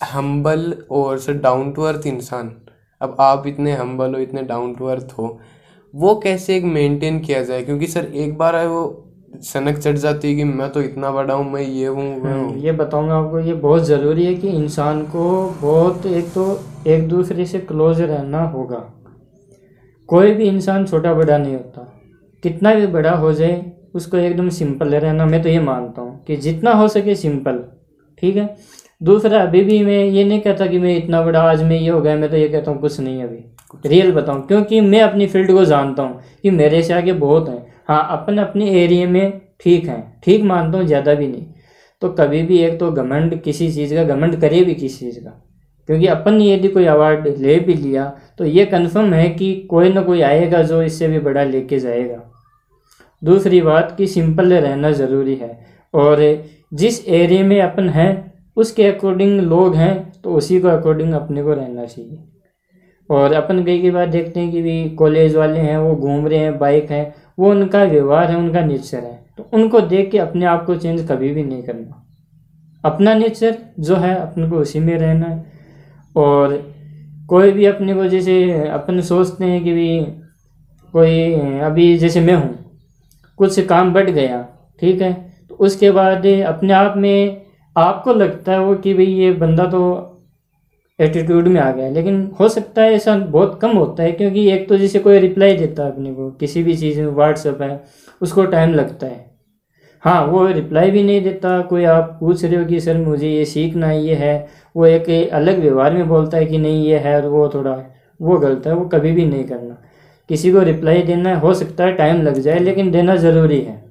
Humble और sir down to earth इंसान। अब आप इतने हम्बल हो इतने डाउन टू अर्थ हो वो कैसे एक मेंटेन किया जाए? क्योंकि सर एक बार है वो सनक चढ़ जाती है कि मैं तो इतना बड़ा हूँ मैं ये हूँ मैं हम्म, ये बताऊँगा आपको ये बहुत ज़रूरी है कि इंसान को बहुत एक तो एक दूसरे से क्लोज रहना होगा। कोई भी इंसान छोटा बड़ा नहीं होता। कितना भी बड़ा हो जाए उसको एकदम सिंपल रहना मैं तो ये मानता हूँ कि जितना हो सके सिंपल ठीक है? दूसरा अभी भी मैं ये नहीं कहता कि मैं इतना बड़ा आज मैं ये हो गया मैं तो ये कहता हूँ कुछ नहीं अभी। रियल बताऊँ क्योंकि मैं अपनी फ़ील्ड को जानता हूँ कि मेरे से आगे बहुत हैं। हाँ अपन अपने एरिए में ठीक हैं ठीक मानता हूँ ज़्यादा भी नहीं। तो कभी भी एक तो घमंड किसी चीज़ का घमंड करे भी किसी चीज़ का। क्योंकि अपन यदि कोई अवार्ड ले भी लिया तो ये कन्फर्म है कि कोई ना कोई आएगा जो इससे भी बड़ा लेके जाएगा। दूसरी बात कि सिंपल रहना ज़रूरी है। और जिस एरिया में अपन हैं उसके अकॉर्डिंग लोग हैं तो उसी को अकॉर्डिंग अपने को रहना चाहिए। और अपन कई कई बार देखते हैं कि भी कॉलेज वाले हैं, वो घूम रहे हैं बाइक हैं, वो उनका व्यवहार है, उनका नेचर है। तो उनको देख के अपने आप को चेंज कभी भी नहीं करना। अपना नेचर जो है, अपने को उसी में रहना है। और कोई भी अपने को जैसे अपन सोचते हैं कि भी कोई, अभी जैसे मैं हूँ, कुछ काम बढ़ गया, ठीक है? तो उसके बाद अपने आप में आपको लगता है वो कि भाई ये बंदा तो एटीट्यूड में आ गया लेकिन हो सकता है ऐसा बहुत कम होता है, क्योंकि एक तो जैसे कोई रिप्लाई देता है अपने को, किसी भी चीज़ में व्हाट्सअप है, उसको टाइम लगता है। हाँ वो रिप्लाई भी नहीं देता, कोई आप पूछ रहे हो कि सर मुझे ये सीखना है, ये है, वो एक अलग व्यवहार में बोलता है कि नहीं, ये है और वो थोड़ा वो गलत है, वो कभी भी नहीं करना। किसी को रिप्लाई देना हो सकता है टाइम लग जाए, लेकिन देना ज़रूरी है।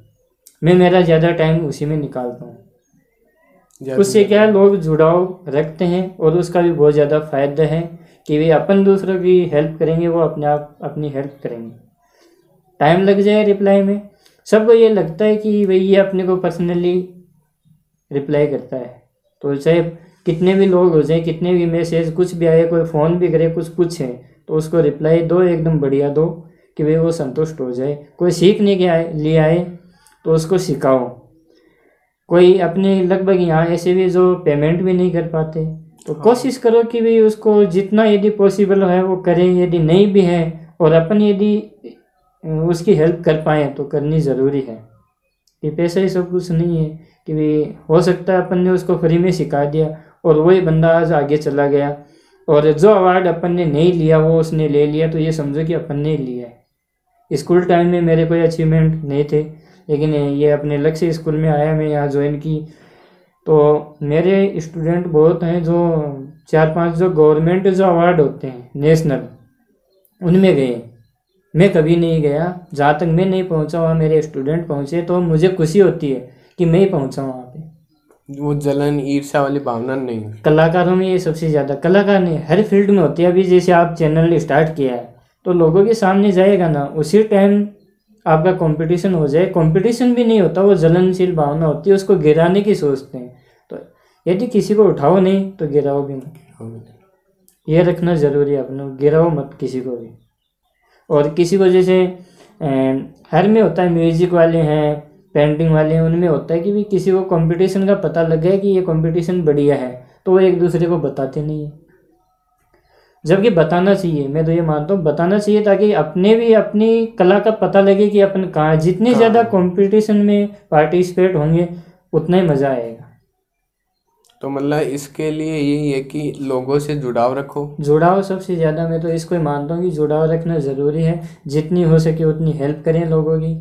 मैं मेरा ज़्यादा टाइम उसी में निकालता हूँ। उससे क्या है लोग जुड़ाव रखते हैं और उसका भी बहुत ज़्यादा फ़ायदा है कि वे अपन दूसरों की हेल्प करेंगे वो अपने आप अपनी हेल्प करेंगे। टाइम लग जाए रिप्लाई में। सबको ये लगता है कि भाई ये अपने को पर्सनली रिप्लाई करता है। तो चाहे कितने भी लोग हो जाए कितने भी मैसेज कुछ भी आए कोई फ़ोन भी करे कुछ पूछे तो उसको रिप्लाई दो एकदम बढ़िया दो कि भाई वो संतुष्ट हो जाए। कोई सीखने के आए लिए आए तो उसको सिखाओ। कोई अपने लगभग यहाँ ऐसे भी जो पेमेंट भी नहीं कर पाते। तो हाँ। कोशिश करो कि भाई उसको जितना यदि पॉसिबल है वो करें। यदि नहीं भी है और अपन यदि उसकी हेल्प कर पाए तो करनी ज़रूरी है। कि पैसा ही सब कुछ नहीं है कि भाई हो सकता है अपन ने उसको फ्री में सिखा दिया और वही बंदा आज आगे चला गया और जो अवार्ड अपन ने नहीं लिया वो उसने ले लिया। तो ये समझो कि अपन ने लिया है। स्कूल टाइम में मेरे कोई अचीवमेंट नहीं थे। लेकिन ये अपने लक्ष्य स्कूल में आया मैं यहाँ ज्वाइन की। तो मेरे स्टूडेंट बहुत हैं जो चार पाँच जो गवर्नमेंट जो अवार्ड होते हैं नेशनल उनमें गए मैं कभी नहीं गया। जहाँ तक मैं नहीं पहुँचा वहाँ मेरे स्टूडेंट पहुँचे तो मुझे खुशी होती है कि मैं ही पहुँचा वहाँ पे। वो जलन ईर्षा वाली भावना नहीं कलाकारों में ये सबसे ज़्यादा कलाकार नहीं हर फ़ील्ड में होती है। अभी जैसे आप चैनल स्टार्ट किया है तो लोगों के सामने जाएगा ना उसी टाइम आपका कंपटीशन हो जाए। कंपटीशन भी नहीं होता वो जलनशील भावना होती है उसको गिराने की सोचते हैं। तो यदि किसी को उठाओ नहीं तो गिराओ भी मत। ये रखना ज़रूरी है अपने गिराओ मत किसी को भी। और किसी को जैसे हर में होता है म्यूज़िक वाले हैं पेंटिंग वाले हैं उनमें होता है कि भी किसी को कंपटीशन का पता लग गया कि ये कंपटीशन बढ़िया है तो वो एक दूसरे को बताते नहीं है। जबकि बताना चाहिए मैं तो ये मानता हूँ बताना चाहिए ताकि अपने भी अपनी कला का पता लगे कि अपन कहाँ हैं। जितनी ज़्यादा कंपटीशन में पार्टिसिपेट होंगे उतना ही मज़ा आएगा। तो मतलब इसके लिए यही है कि लोगों से जुड़ाव रखो। जुड़ाव सबसे ज़्यादा मैं तो इसको ही मानता हूँ कि जुड़ाव रखना ज़रूरी है। जितनी हो सके उतनी हेल्प करें लोगों की।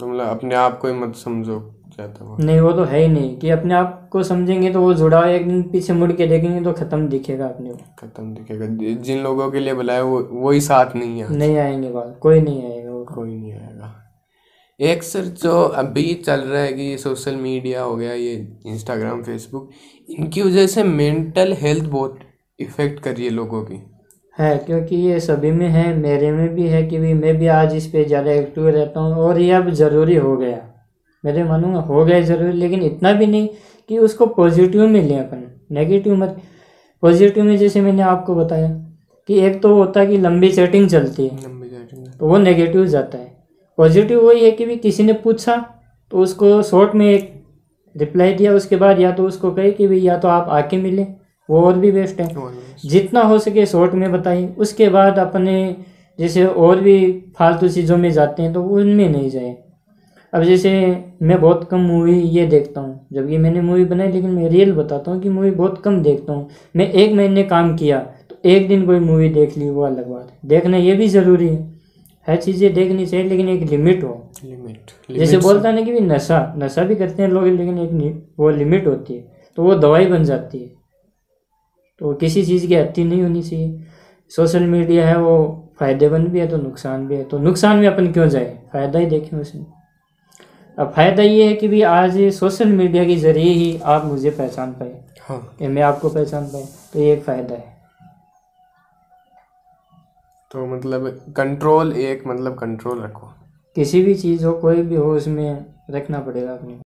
तो मतलब अपने आप को ही मत समझो। ज़्यादा वो नहीं वो तो है ही नहीं कि अपने आप को समझेंगे तो वो जुड़ा एक दिन पीछे मुड़ के देखेंगे तो ख़त्म दिखेगा अपने को। खत्म दिखेगा। जिन लोगों के लिए बुलाया वो वही साथ नहीं है नहीं आएँगे बात कोई नहीं आएगा वो। कोई नहीं आएगा। एक सर जो अभी चल रहा है कि ये सोशल मीडिया हो गया ये इंस्टाग्राम फेसबुक इनकी वजह से मेंटल हेल्थ बहुत इफ़ेक्ट कर रही है लोगों की। है क्योंकि ये सभी में है मेरे में भी है कि भी मैं भी आज इस पे ज़्यादा एक्टिव रहता हूँ और ये अब ज़रूरी हो गया। मेरे मानूँगा हो गया ज़रूर लेकिन इतना भी नहीं कि उसको पॉजिटिव में लें अपन। नेगेटिव मत पॉजिटिव में जैसे मैंने आपको बताया कि एक तो होता है कि लंबी चैटिंग चलती है लंबी चैटिंग तो वो नेगेटिव जाता है। पॉजिटिव वही है कि भी किसी ने पूछा तो उसको शॉर्ट में एक रिप्लाई दिया उसके बाद या तो उसको कहे कि भाई या तो आप आके मिले वो और भी बेस्ट है। जितना हो सके शॉर्ट में बताइए उसके बाद अपने जैसे और भी फालतू चीज़ों में जाते हैं तो उनमें नहीं जाए। अब जैसे मैं बहुत कम मूवी ये देखता हूँ। जबकि मैंने मूवी बनाई लेकिन मैं रियल बताता हूँ कि मूवी बहुत कम देखता हूँ। मैं एक महीने काम किया तो एक दिन कोई मूवी देख ली वो अलग बात है। देखना ये भी ज़रूरी है। हर चीज़ें देखनी चाहिए लेकिन एक लिमिट हो। लिमिट जैसे बोलता ना कि भी नशा नशा भी करते हैं लोग लेकिन एक वो लिमिट होती है। तो वो दवाई बन जाती है। तो किसी चीज़ की अति नहीं होनी चाहिए। सोशल मीडिया है वो फ़ायदेमंद भी है तो नुकसान भी है। तो नुकसान में अपन क्यों जाए? फ़ायदा ही देखें उसमें। अब फ़ायदा ये है कि भी आज सोशल मीडिया के ज़रिए ही आप मुझे पहचान पाए। हाँ। मैं आपको पहचान पाए तो ये एक फ़ायदा है। तो मतलब कंट्रोल एक मतलब कंट्रोल रखो। किसी भी चीज़ हो कोई भी हो उसमें रखना पड़ेगा अपने